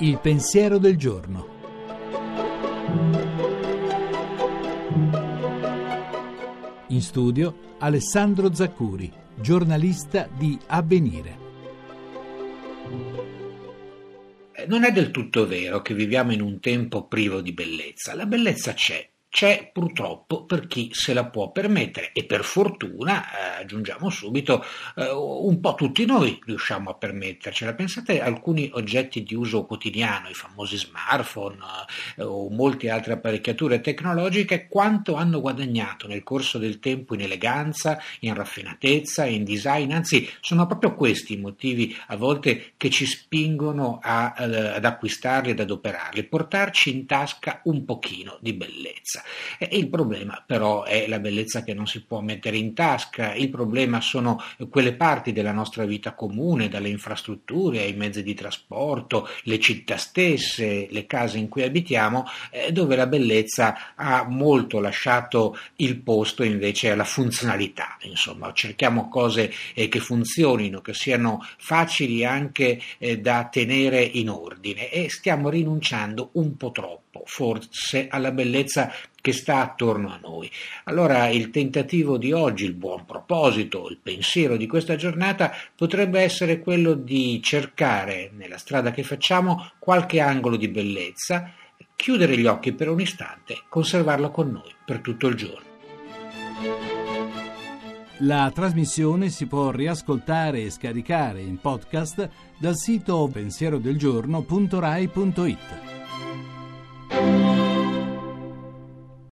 Il pensiero del giorno. In studio Alessandro Zaccuri, giornalista di Avvenire. Non è del tutto vero che viviamo in un tempo privo di bellezza. La bellezza c'è, c'è purtroppo per chi se la può permettere e per fortuna, eh, aggiungiamo subito, eh, un po' tutti noi riusciamo a permettercela. Pensate a alcuni oggetti di uso quotidiano, i famosi smartphone eh, o molte altre apparecchiature tecnologiche, quanto hanno guadagnato nel corso del tempo in eleganza, in raffinatezza, in design, anzi sono proprio questi i motivi a volte che ci spingono a, eh, ad acquistarli ed adoperarli, portarci in tasca un pochino di bellezza. E il problema però è la bellezza che non si può mettere in tasca, il problema sono quelle parti della nostra vita comune, dalle infrastrutture ai mezzi di trasporto, le città stesse, le case in cui abitiamo, eh, dove la bellezza ha molto lasciato il posto invece alla funzionalità. Insomma, cerchiamo cose eh, che funzionino, che siano facili anche eh, da tenere in ordine e stiamo rinunciando un po' troppo, forse, alla bellezza che sta attorno a noi. Allora il tentativo di oggi, il buon proposito, il pensiero di questa giornata potrebbe essere quello di cercare nella strada che facciamo qualche angolo di bellezza, chiudere gli occhi per un istante, conservarlo con noi per tutto il giorno. La trasmissione si può riascoltare e scaricare in podcast dal sito pensierodelgiorno.rai.it.